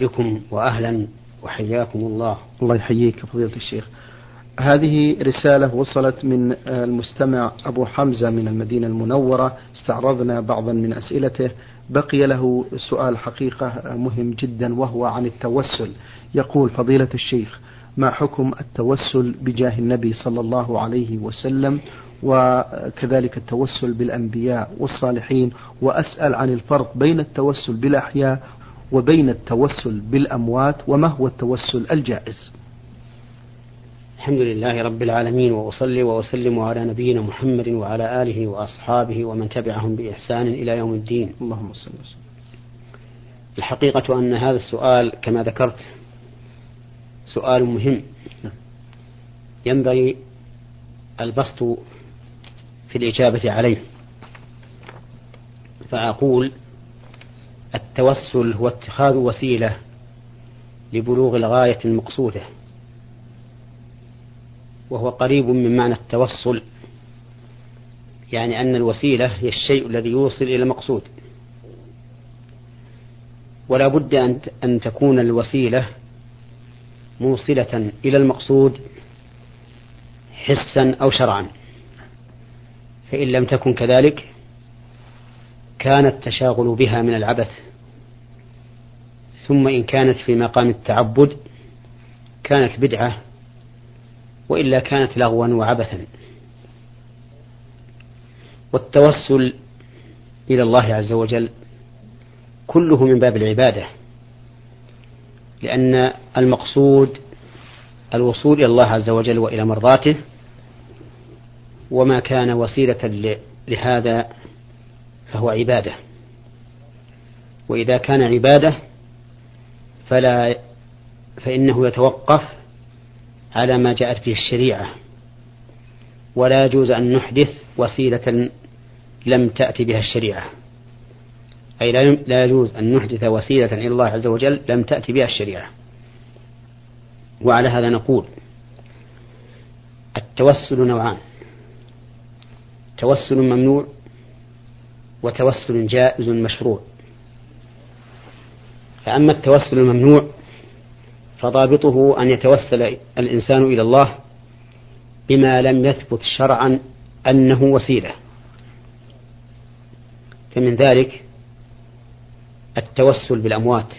بكم وأهلا وحياكم الله. الله يحييك فضيلة الشيخ. هذه رسالة وصلت من المستمع أبو حمزة من المدينة المنورة. استعرضنا بعضا من أسئلته. بقي له سؤال حقيقة مهم جدا وهو عن التوسل. يقول فضيلة الشيخ ما حكم التوسل بجاه النبي صلى الله عليه وسلم؟ وكذلك التوسل بالأنبياء والصالحين. وأسأل عن الفرق بين التوسل بالأحياء وبين التوسل بالأموات وما هو التوسل الجائز. الحمد لله رب العالمين وأصلي وأسلم على نبينا محمد وعلى آله وأصحابه ومن تبعهم بإحسان إلى يوم الدين. اللهم صل وسلم. الحقيقة أن هذا السؤال كما ذكرت سؤال مهم. ينبغي البسط في الإجابة عليه. فأقول التوسل هو اتخاذ وسيلة لبلوغ الغاية المقصودة وهو قريب من معنى التوصل يعني أن الوسيلة هي الشيء الذي يوصل إلى المقصود. ولا بد أن تكون الوسيلة موصلة إلى المقصود حسا أو شرعا. فإن لم تكن كذلك كان التشاغل بها من العبث. ثم إن كانت في مقام التعبد كانت بدعة وإلا كانت لغوا وعبثا. والتوسل إلى الله عز وجل كله من باب العبادة لأن المقصود الوصول إلى الله عز وجل وإلى مرضاته وما كان وسيلة لهذا فهو عبادة. وإذا كان عبادة فلا فإنه يتوقف على ما جاءت به الشريعة. ولا يجوز أن نحدث وسيلة لم تأتي بها الشريعة. أي لا يجوز أن نحدث وسيلة إلى الله عز وجل لم تأتي بها الشريعة. وعلى هذا نقول التوسل نوعان. توسل ممنوع وتوسل جائز مشروع. فأما التوسل الممنوع فضابطه أن يتوسل الإنسان إلى الله بما لم يثبت شرعا أنه وسيلة. فمن ذلك التوسل بالأموات.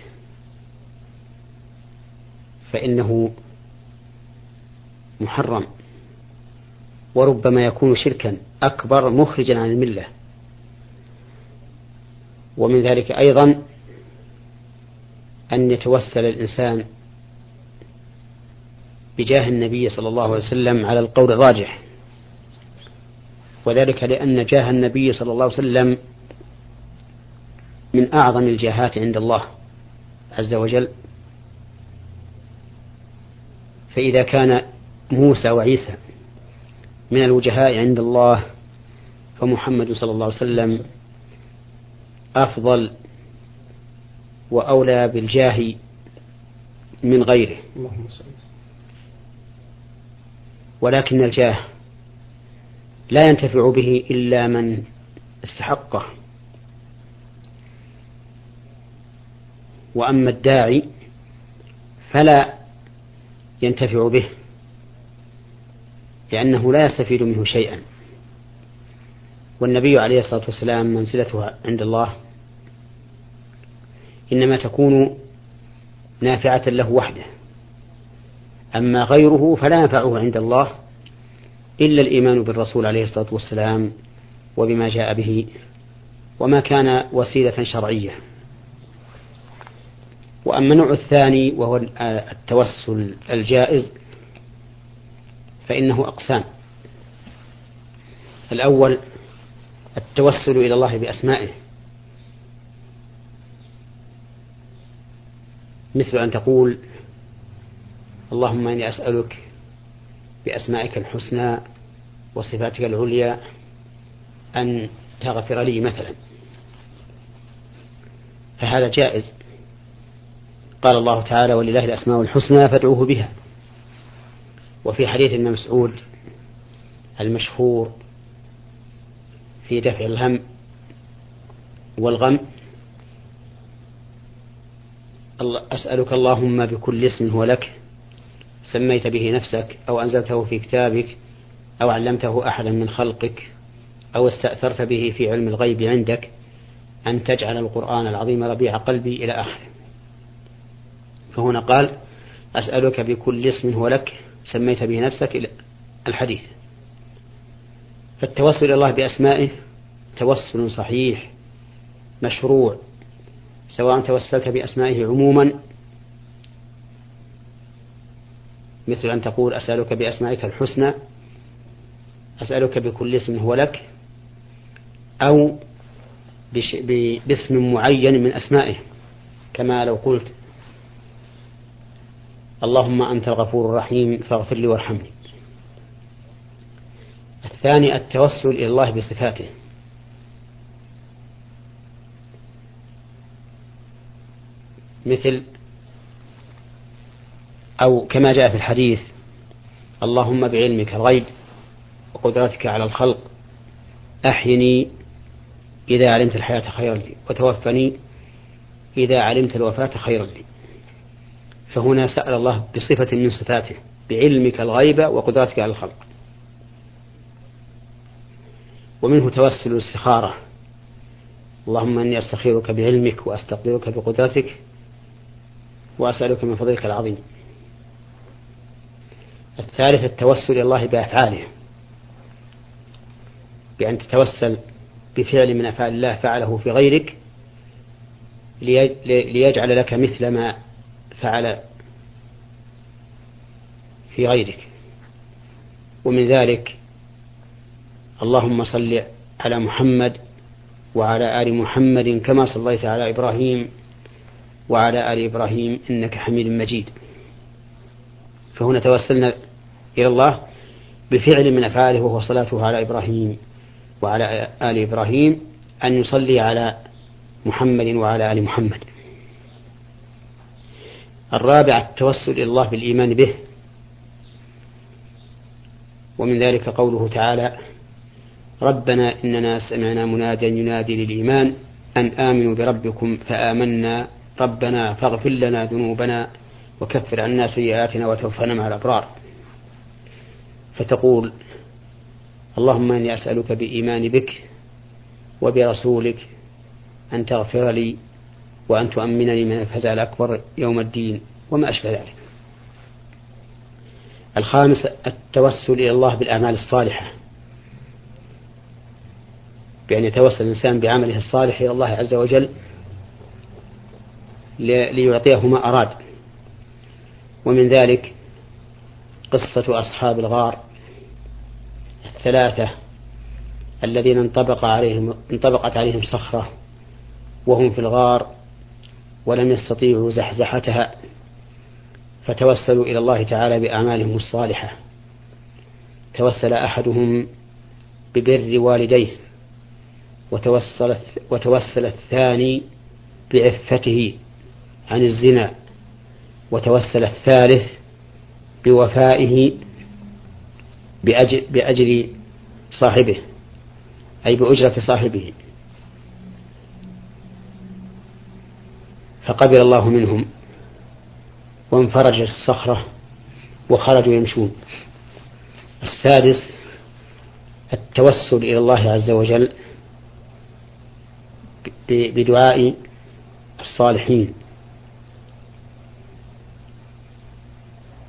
فإنه محرم. وربما يكون شركا أكبر مخرجا عن الملة. ومن ذلك أيضا أن يتوسل الإنسان بجاه النبي صلى الله عليه وسلم على القول الراجح. وذلك لأن جاه النبي صلى الله عليه وسلم من أعظم الجاهات عند الله عز وجل. فإذا كان موسى وعيسى من الوجهاء عند الله فمحمد صلى الله عليه وسلم أفضل وأولى بالجاه من غيره. ولكن الجاه لا ينتفع به إلا من استحقه. وأما الداعي فلا ينتفع به لأنه لا يستفيد منه شيئا. والنبي عليه الصلاة والسلام منزلته عند الله إنما تكون نافعة له وحده. أما غيره فلا ينفعه عند الله إلا الإيمان بالرسول عليه الصلاة والسلام وبما جاء به وما كان وسيلة شرعية. وأما النوع الثاني وهو التوسل الجائز فإنه أقسام. الأول التوسل إلى الله بأسمائه. مثل أن تقول اللهم إني أسألك بأسمائك الحسنى وصفاتك العليا أن تغفر لي مثلا. فهذا جائز. قال الله تعالى ولله الأسماء الحسنى فادعوه بها. وفي حديث ابن مسعود المشهور في دفع الهم والغم أسألك اللهم بكل اسم هو لك سميت به نفسك أو أنزلته في كتابك أو علمته أحدا من خلقك أو استأثرت به في علم الغيب عندك أن تجعل القرآن العظيم ربيع قلبي إلى آخره. فهنا قال أسألك بكل اسم هو لك سميت به نفسك إلى الحديث. فالتوسل إلى الله بأسمائه توسل صحيح مشروع سواء توسلت بأسمائه عموما مثل أن تقول أسألك بأسمائك الحسنى أسألك بكل اسم هو لك أو باسم معين من أسمائه. كما لو قلت اللهم أنت الغفور الرحيم فاغفر لي وارحمني. الثاني التوسل إلى الله بصفاته. مثل أو كما جاء في الحديث اللهم بعلمك الغيب وقدرتك على الخلق أحيني إذا علمت الحياة خيرا لي وتوفني إذا علمت الوفاة خيرا لي. فهنا سأل الله بصفة من صفاته بعلمك الغيب وقدرتك على الخلق. ومنه توسل الاستخارة اللهم إني أستخيرك بعلمك وأستقدرك بقدرتك وأسألك من فضلك العظيم. الثالث التوسل إلى الله بأفعاله. بأن تتوسل بفعل من أفعال الله فعله في غيرك ليجعل لك مثل ما فعل في غيرك. ومن ذلك اللهم صل على محمد وعلى آل محمد كما صليت على إبراهيم وعلى آل إبراهيم إنك حميد مجيد. فهنا توسلنا إلى الله بفعل من أفعاله وهو صلاته على إبراهيم وعلى آل إبراهيم أن يصلي على محمد وعلى آل محمد. الرابع التوسل إلى الله بالإيمان به. ومن ذلك قوله تعالى ربنا إننا سمعنا مناديا ينادي للإيمان أن آمنوا بربكم فآمنا ربنا فاغفر لنا ذنوبنا وكفر عنا سيئاتنا وتوفنا مع الأبرار. فتقول اللهم إني أسألك بإيمان بك وبرسولك أن تغفر لي وأن تؤمنني من الفزع الأكبر يوم الدين وما أشبه ذلك. الخامس التوسل إلى الله بالأعمال الصالحة. بأن يتوسل الإنسان بعمله الصالح إلى الله عز وجل ليعطيه ما أراد. ومن ذلك قصة أصحاب الغار الثلاثة الذين انطبق عليهم انطبقت عليهم صخرة وهم في الغار ولم يستطيعوا زحزحتها فتوسلوا إلى الله تعالى بأعمالهم الصالحة. توسل أحدهم ببر والديه وتوسل, وتوسل الثاني بعفته. عن الزنا وتوسل الثالث بوفائه بأجر, بأجر صاحبه أي بأجرة صاحبه. فقبل الله منهم وانفرجت الصخرة وخرجوا يمشون. السادس التوسل إلى الله عز وجل بدعاء الصالحين.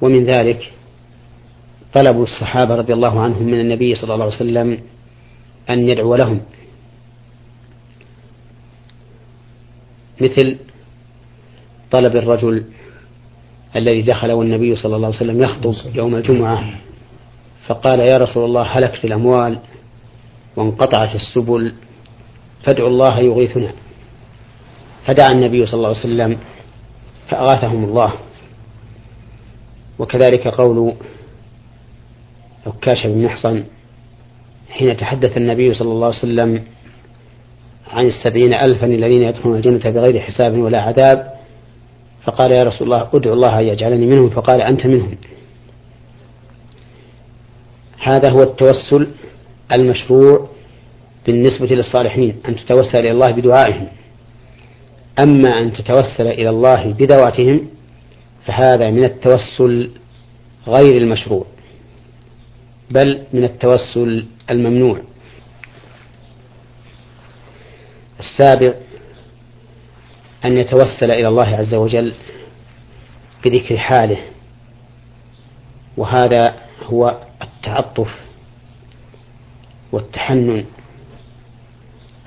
ومن ذلك طلب الصحابة رضي الله عنهم من النبي صلى الله عليه وسلم أن يدعو لهم. مثل طلب الرجل الذي دخل والنبي صلى الله عليه وسلم يخطب يوم الجمعة فقال يا رسول الله هلكت الأموال وانقطعت السبل فادعوا الله يغيثنا. فدعا النبي صلى الله عليه وسلم فأغاثهم الله. وكذلك قول عكاش بن محصن حين تحدث النبي صلى الله عليه وسلم عن السبعين ألفا الذين يدخلون الجنة بغير حساب ولا عذاب فقال يا رسول الله ادعو الله أن يجعلني منهم فقال أنت منهم. هذا هو التوسل المشروع بالنسبة للصالحين أن تتوسل إلى الله بدعائهم. أما أن تتوسل إلى الله بذواتهم فهذا من التوسل غير المشروع بل من التوسل الممنوع. السابع أن يتوسل إلى الله عز وجل بذكر حاله وهذا هو التعطف والتحنن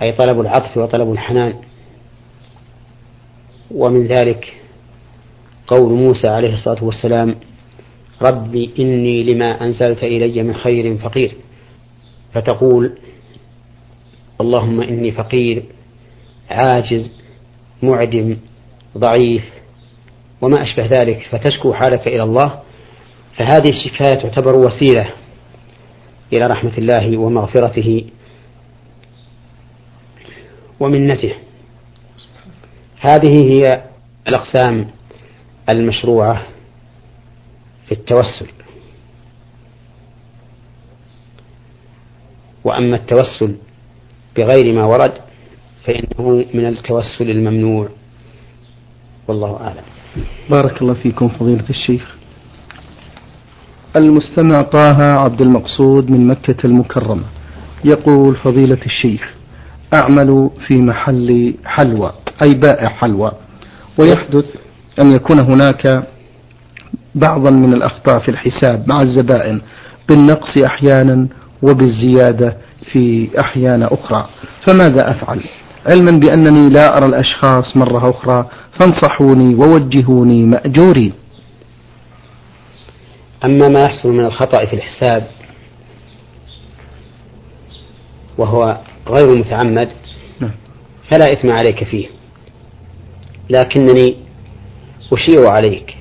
أي طلب العطف وطلب الحنان. ومن ذلك قول موسى عليه الصلاة والسلام ربي إني لما أنزلت إلي من خير فقير. فتقول اللهم إني فقير عاجز معدم ضعيف وما أشبه ذلك فتشكو حالك إلى الله. فهذه الشكاية تعتبر وسيلة إلى رحمة الله ومغفرته ومنته. هذه هي الأقسام المشروعة في التوسل. وأما التوسل بغير ما ورد فإنه من التوسل الممنوع. والله أعلم. بارك الله فيكم فضيلة الشيخ. المستمع طه عبد المقصود من مكة المكرمة. يقول فضيلة الشيخ أعمل في محل حلوى أي بائع حلوى ويحدث أن يكون هناك بعضا من الأخطاء في الحساب مع الزبائن بالنقص أحيانا وبالزيادة في أحيان أخرى. فماذا أفعل؟ علما بأنني لا أرى الأشخاص مرة أخرى فانصحوني ووجهوني مأجورين. أما ما يحصل من الخطأ في الحساب وهو غير متعمد نعم. فلا إثم عليك فيه. لكنني أشير عليك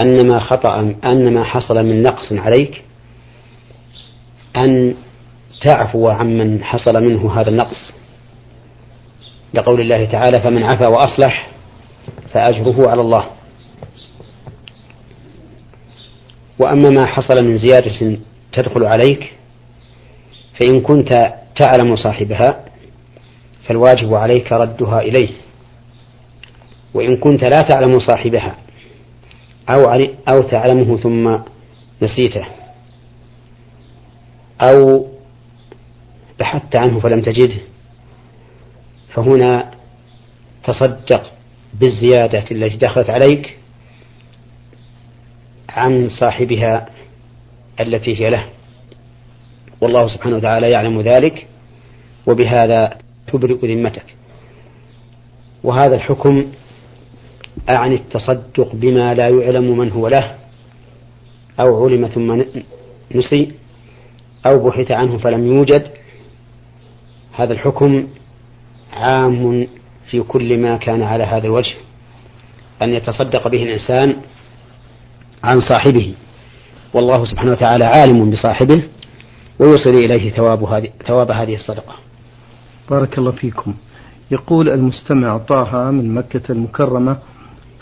أن ما خطأ أن ما حصل من نقص عليك أن تعفو عمن حصل منه هذا النقص. لقول الله تعالى فمن عفا وأصلح فأجره على الله. وأما ما حصل من زيادة تدخل عليك فإن كنت تعلم صاحبها فالواجب عليك ردها إليه. وإن كنت لا تعلم صاحبها أو أو تعلمه ثم نسيته أو بحثت عنه فلم تجده فهنا تصدق بالزيادة التي دخلت عليك عن صاحبها التي هي له. والله سبحانه وتعالى يعلم ذلك وبهذا تبرئ ذمتك. وهذا الحكم أعني التصدق بما لا يعلم من هو له أو علم ثم نسي أو بحث عنه فلم يوجد هذا الحكم عام في كل ما كان على هذا الوجه أن يتصدق به الإنسان عن صاحبه والله سبحانه وتعالى عالم بصاحبه ويوصل إليه ثواب هذه ثواب هذه الصدقة. بارك الله فيكم. يقول المستمع طه من مكة المكرمة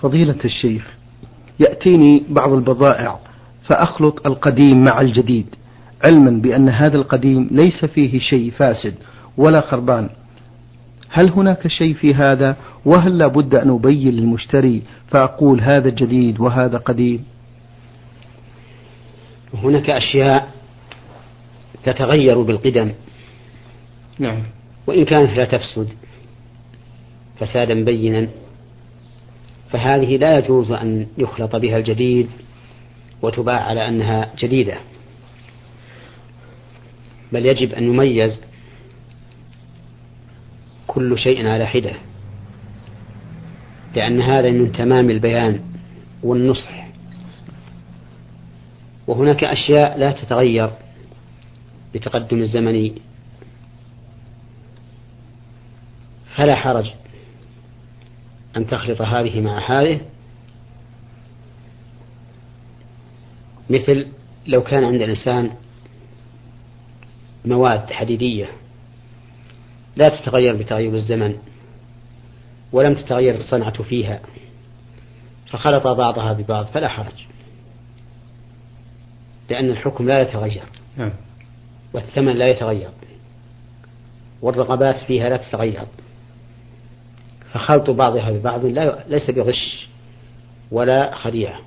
فضيلة الشيخ يأتيني بعض البضائع فأخلط القديم مع الجديد علما بأن هذا القديم ليس فيه شيء فاسد ولا خربان. هل هناك شيء في هذا؟ وهل لابد أن أبين للمشتري فأقول هذا جديد وهذا قديم؟ هناك أشياء تتغير بالقدم. نعم. وإن كانت لا تفسد فسادا بينا. فهذه لا يجوز أن يخلط بها الجديد وتباع على أنها جديدة. بل يجب أن يميز كل شيء على حدة لأن هذا من تمام البيان والنصح. وهناك أشياء لا تتغير بتقدم الزمن فلا حرج. أن تخلط هذه مع هذه مثل لو كان عند الإنسان مواد حديدية لا تتغير بتغير الزمن ولم تتغير الصنعة فيها فخلط بعضها ببعض فلا حرج لأن الحكم لا يتغير نعم. والثمن لا يتغير والرغبات فيها لا تتغير فخلط بعضها ببعض لا ليس بغش ولا خديعة.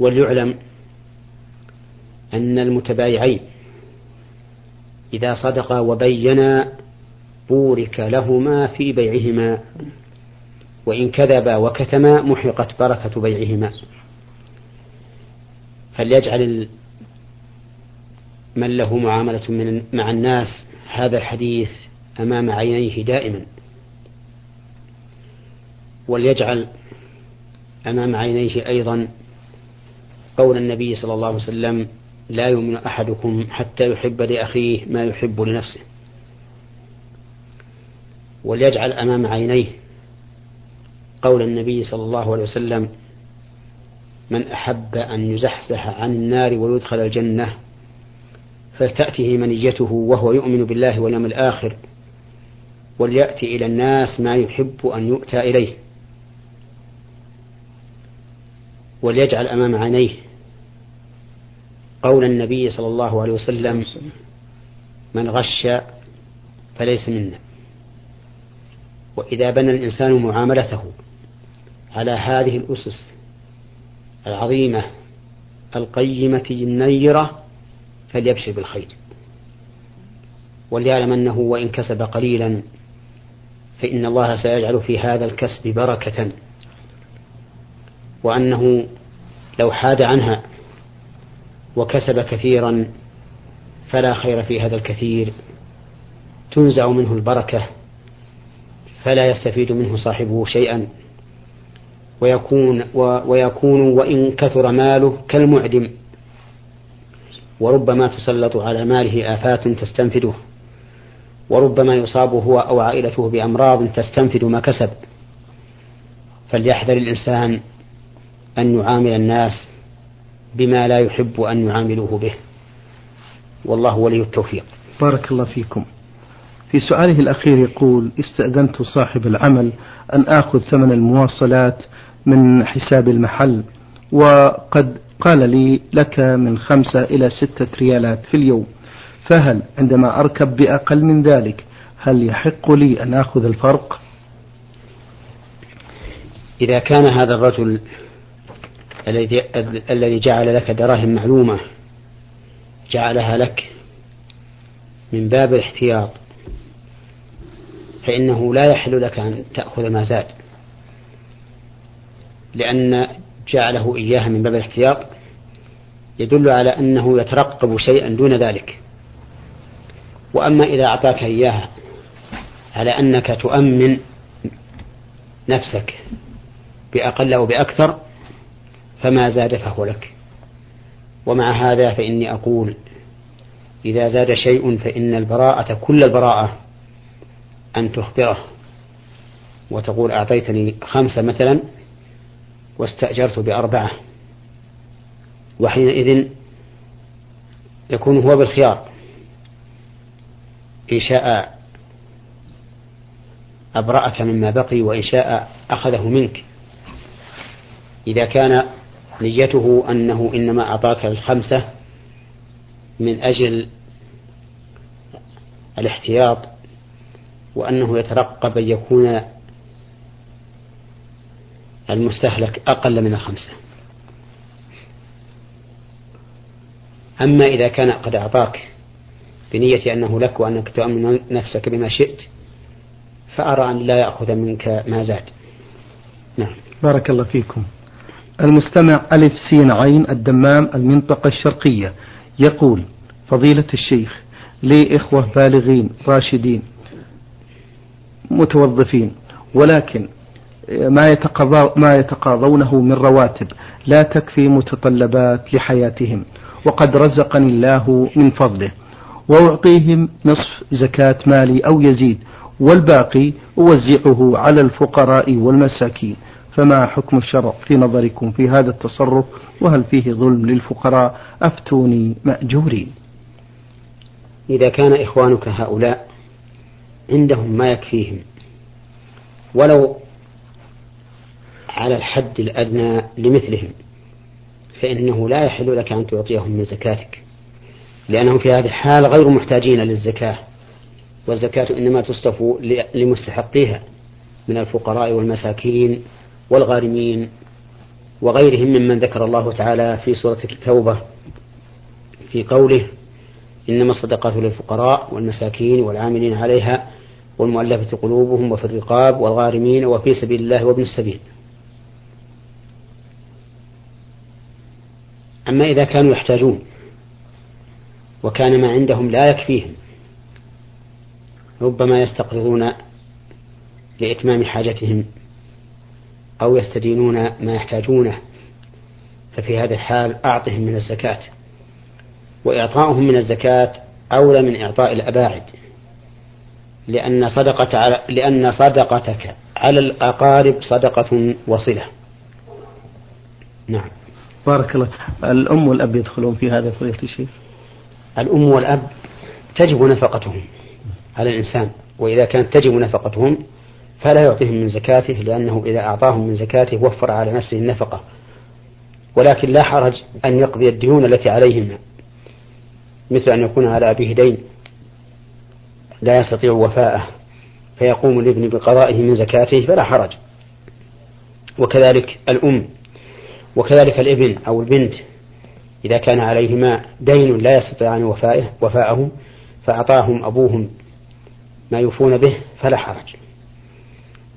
وليعلم أن المتبايعين إذا صدقا وبينا بورك لهما في بيعهما وإن كذبا وكتما محقت بركة بيعهما. فليجعل من له معاملة من مع الناس هذا الحديث أمام عينيه دائما وليجعل أمام عينيه أيضا قول النبي صلى الله عليه وسلم لا يؤمن أحدكم حتى يحب لأخيه ما يحب لنفسه. وليجعل أمام عينيه قول النبي صلى الله عليه وسلم من أحب أن يزحزح عن النار ويدخل الجنة فلتأته منيته وهو يؤمن بالله واليوم الآخر وليأتي إلى الناس ما يحب أن يؤتى إليه. وليجعل أمام عينيه قول النبي صلى الله عليه وسلم من غش فليس منا. وإذا بنى الإنسان معاملته على هذه الأسس العظيمة القيمة النيرة فليبشر بالخير. وليعلم أنه وإن كسب قليلا فإن الله سيجعل في هذا الكسب بركة. وأنه لو حاد عنها وكسب كثيرا فلا خير في هذا الكثير. تنزع منه البركة فلا يستفيد منه صاحبه شيئا. ويكون ويكون وإن كثر ماله كالمعدم. وربما تسلط على ماله آفات تستنفده. وربما يصاب هو أو عائلته بأمراض تستنفد ما كسب. فليحذر الإنسان أن يعامل الناس بما لا يحب أن يعاملوه به. والله ولي التوفيق. بارك الله فيكم. في سؤاله الأخير يقول استأذنت صاحب العمل أن آخذ ثمن المواصلات من حساب المحل وقد قال لي لك من خمسة إلى ستة ريالات في اليوم. فهل عندما أركب بأقل من ذلك هل يحق لي أن آخذ الفرق؟ إذا كان هذا الرجل الذي الذي جعل لك دراهم معلومة جعلها لك من باب الاحتياط فإنه لا يحل لك أن تأخذ ما زاد. لأن جعله إياها من باب الاحتياط يدل على أنه يترقب شيئا دون ذلك. وأما إذا أعطاك إياها على أنك تؤمن نفسك بأقل أو بأكثر فما زاد فهو لك. ومع هذا فإني أقول إذا زاد شيء فإن البراءة كل البراءة أن تخبره. وتقول أعطيتني خمسة مثلا واستأجرت بأربعة وحينئذ يكون هو بالخيار. إن شاء أبرأك مما بقي وإن شاء أخذه منك. إذا كان نيته أنه إنما أعطاك الخمسة من أجل الاحتياط وأنه يترقب أن يكون المستهلك أقل من الخمسة. أما إذا كان قد أعطاك بنية أنه لك وأنك تؤمن نفسك بما شئت فأرى أن لا يأخذ منك ما زاد. نعم. بارك الله فيكم. المستمع ألف سين عين الدمام المنطقة الشرقية يقول فضيلة الشيخ لي إخوة بالغين راشدين متوظفين ولكن ما يتقاضى ما يتقاضونه من رواتب لا تكفي متطلبات لحياتهم وقد رزقني الله من فضله. وأعطيهم نصف زكاة مالي أو يزيد والباقي أوزعه على الفقراء والمساكين. فما حكم الشرع في نظركم في هذا التصرف؟ وهل فيه ظلم للفقراء؟ أفتوني مأجورين. إذا كان إخوانك هؤلاء عندهم ما يكفيهم ولو على الحد الأدنى لمثلهم فإنه لا يحل لك أن تعطيهم من زكاتك. لأنهم في هذه الحال غير محتاجين للزكاة والزكاة إنما تصرف لمستحقيها من الفقراء والمساكين والغارمين وغيرهم ممن ذكر الله تعالى في سورة التوبة في قوله إنما الصدقات للفقراء والمساكين والعاملين عليها والمؤلفة قلوبهم وفي الرقاب والغارمين وفي سبيل الله وابن السبيل. أما إذا كانوا يحتاجون وكان ما عندهم لا يكفيهم ربما يستقرضون لإتمام حاجتهم أو يستدينون ما يحتاجونه ففي هذه الحال أعطهم من الزكاة وإعطاؤهم من الزكاة أولى من إعطاء الأباعد لأن صدقة على لأن صدقتك على الأقارب صدقة وصلة. نعم. بارك الله. الأم والأب يدخلون في هذا فضيلة الشيخ؟ الأم والأب تجب نفقتهم على الإنسان وإذا كانت تجب نفقتهم فلا يعطيهم من زكاته لأنه إذا أعطاهم من زكاته وفر على نفسه النفقة. ولكن لا حرج أن يقضي الديون التي عليهما مثل أن يكون على أبيه دين لا يستطيع وفاءه فيقوم الابن بقضائه من زكاته فلا حرج. وكذلك الأم وكذلك الإبن أو البنت إذا كان عليهما دين لا يستطيعان وفائه وفاءه فأعطاهم أبوهم ما يوفون به فلا حرج.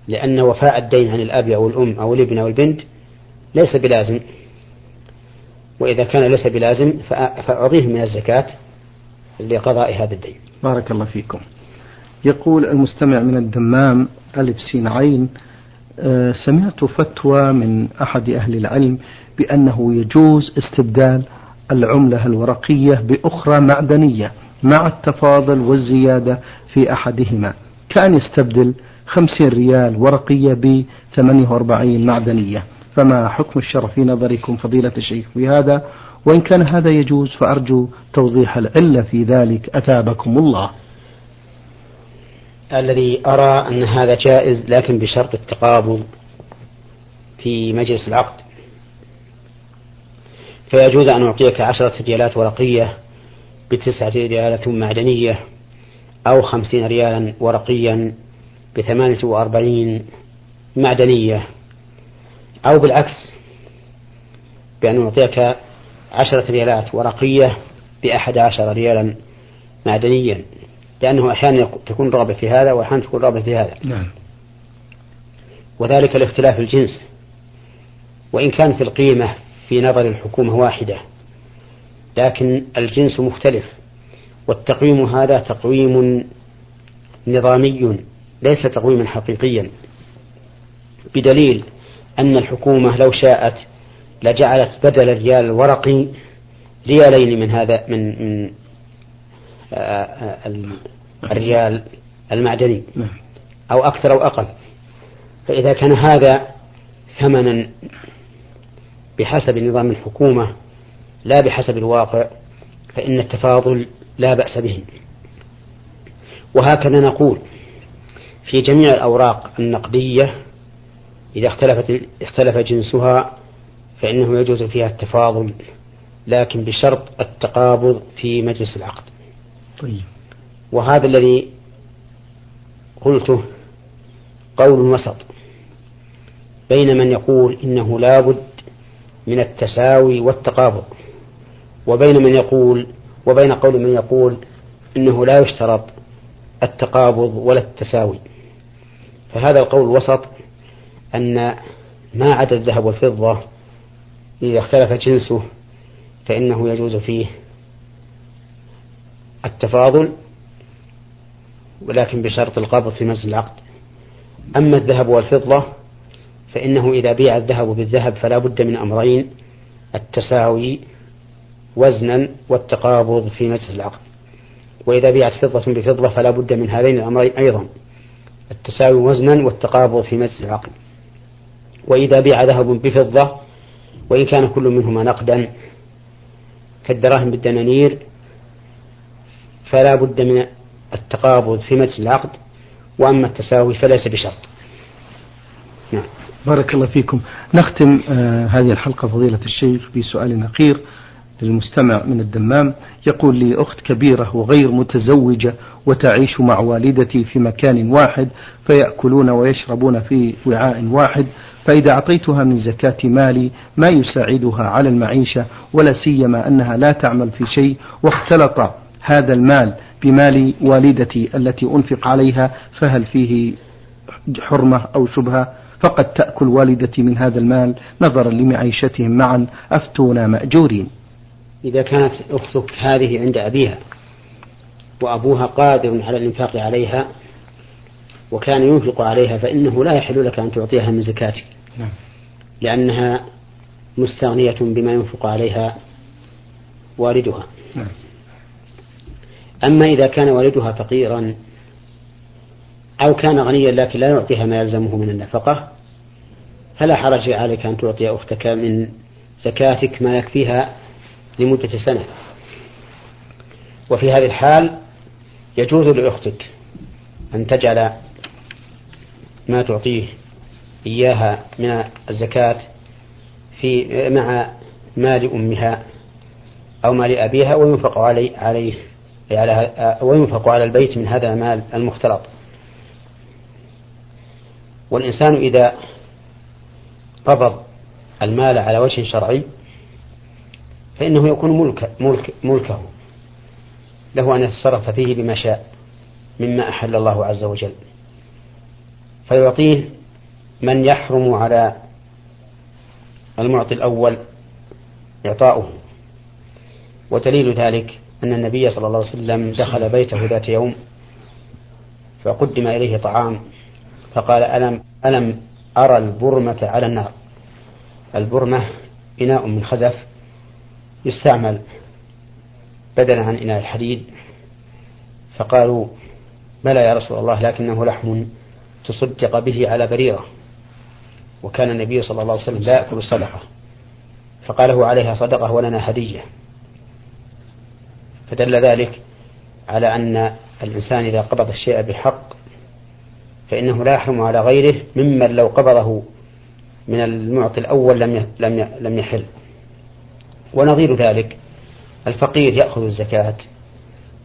لأن وفاء الدين عن الأب أو الأم أو الابن أو البنت ليس بلازم. وإذا كان ليس بلازم فأعطيهم من الزكاة لقضاء هذا الدين. بارك الله فيكم. يقول المستمع من الدمام ألف سين عين سمعت فتوى من أحد أهل العلم بأنه يجوز استبدال العملة الورقية بأخرى معدنية مع التفاضل والزيادة في أحدهما. كان يستبدل خمسين ريال ورقية ب 48 معدنية. فما حكم الشرع في نظركم فضيلة الشيخ في هذا؟ وإن كان هذا يجوز فأرجو توضيح العلة في ذلك. أثابكم الله. الذي أرى أن هذا جائز لكن بشرط التقابض في مجلس العقد. فيجوز أن أعطيك عشرة ريالات ورقية بتسعة ريالات معدنية أو خمسين ريالا ورقيا بثمانية وأربعين معدنية. أو بالعكس بأن أعطيك عشرة ريالات ورقية بأحد عشر ريالا معدنيا. لأنه أحيانا تكون رغبة في هذا وأحيانا تكون رغبة في هذا. نعم. وذلك لاختلاف الجنس. وإن كانت القيمة في نظر الحكومة واحدة لكن الجنس مختلف. والتقويم هذا تقويم نظامي ليس تقويما حقيقيا. بدليل أن الحكومة لو شاءت لجعلت بدل الريال الورقي ريالين من هذا من من الريال المعدني. نعم. أو أكثر أو أقل. فإذا كان هذا ثمنا بحسب نظام الحكومة لا بحسب الواقع فإن التفاضل لا بأس به. وهكذا نقول في جميع الأوراق النقدية إذا اختلفت اختلف جنسها فإنه يجوز فيها التفاضل لكن بشرط التقابض في مجلس العقد. طيب. وهذا الذي قلته قول وسط بين من يقول إنه لا بد من التساوي والتقابض وبين من يقول وبين قول من يقول إنه لا يشترط التقابض ولا التساوي فهذا القول الوسط أن ما عدا الذهب والفضة إذا اختلف جنسه فإنه يجوز فيه التفاضل ولكن بشرط القبض في مجلس العقد. أما الذهب والفضة فإنه إذا بيع الذهب بالذهب فلا بد من أمرين التساوي وزنا والتقابض في مجلس العقد. وإذا بيعت فضة بفضة فلا بد من هذين الأمرين أيضا التساوي وزنا والتقابض في مجلس العقد. وإذا بيع ذهب بفضة وإن كان كل منهما نقدا كالدراهم بالدنانير فلا بد من التقابض في مجلس العقد وأما التساوي فليس بشرط. نعم. بارك الله فيكم. نختم آه هذه الحلقة فضيلة الشيخ بسؤال أخير للمستمع من الدمام. يقول لي أخت كبيرة وغير متزوجة وتعيش مع والدتي في مكان واحد فيأكلون ويشربون في وعاء واحد فإذا أعطيتها من زكاة مالي ما يساعدها على المعيشة ولا سيما أنها لا تعمل في شيء واختلط هذا المال بمال والدتي التي أنفق عليها فهل فيه حرمة أو شبهة؟ فقد تأكل والدتي من هذا المال نظرا لمعيشتهم معا. أفتونا مأجورين. إذا كانت أختك هذه عند أبيها وأبوها قادر على الإنفاق عليها وكان ينفق عليها فإنه لا يحل لك أن تعطيها من زكاتك. نعم. لأنها مستغنية بما ينفق عليها والدها. نعم. أما إذا كان والدها فقيرا أو كان غنيا لكن لا يعطيها ما يلزمه من النفقة فلا حرج عليك أن تعطي أختك من زكاتك ما يكفيها لمدة سنة. وفي هذه الحال يجوز لأختك أن تجعل ما تعطيه إياها من الزكاة في مع مال أمها أو مال أبيها وينفق عليه عليه. على وينفق على البيت من هذا المال المختلط. والإنسان إذا قبض المال على وجه شرعي فإنه يكون ملك ملك ملكه. له أن يتصرف فيه بما شاء مما أحل الله عز وجل. فيعطيه من يحرم على المعطي الأول إعطاؤه. ودليل ذلك أن النبي صلى الله عليه وسلم دخل بيته ذات يوم فقدم إليه طعام فقال ألم ألم أرى البرمة على النار؟ البرمة إناء من خزف يستعمل بدلا عن إناء الحديد. فقالوا بلى يا رسول الله لكنه لحم تصدق به على بريرة. وكان النبي صلى الله عليه وسلم لا يأكل الصدقة. فقال هو عليها صدقة ولنا هدية. فدل ذلك على أن الإنسان إذا قبض الشيء بحق فإنه لا يحرم على غيره ممن لو قبضه من المعطي الأول لم لم لم يحل. ونظير ذلك الفقير يأخذ الزكاة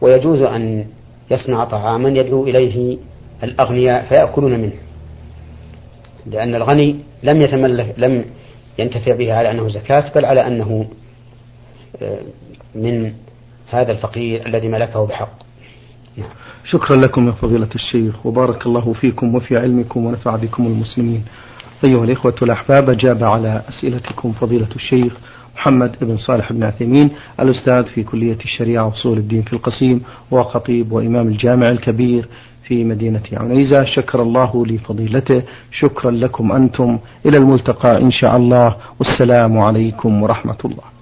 ويجوز أن يصنع طعاما يدعو إليه الأغنياء فيأكلون منه لأن الغني لم يتملك لم ينتفع به على أنه زكاة بل على أنه آه، من هذا الفقير الذي ملكه بحق. نعم. شكرا لكم يا فضيلة الشيخ وبارك الله فيكم وفي علمكم ونفع بكم المسلمين. أيها الإخوة الأحباب أجاب على أسئلتكم فضيلة الشيخ محمد بن صالح بن عثيمين الأستاذ في كلية الشريعة وأصول الدين في القصيم وخطيب وإمام الجامع الكبير في مدينة عنيزة. شكر الله لفضيلته. شكرا لكم أنتم. إلى الملتقى إن شاء الله. والسلام عليكم ورحمة الله.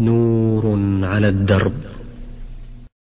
نور على الدرب.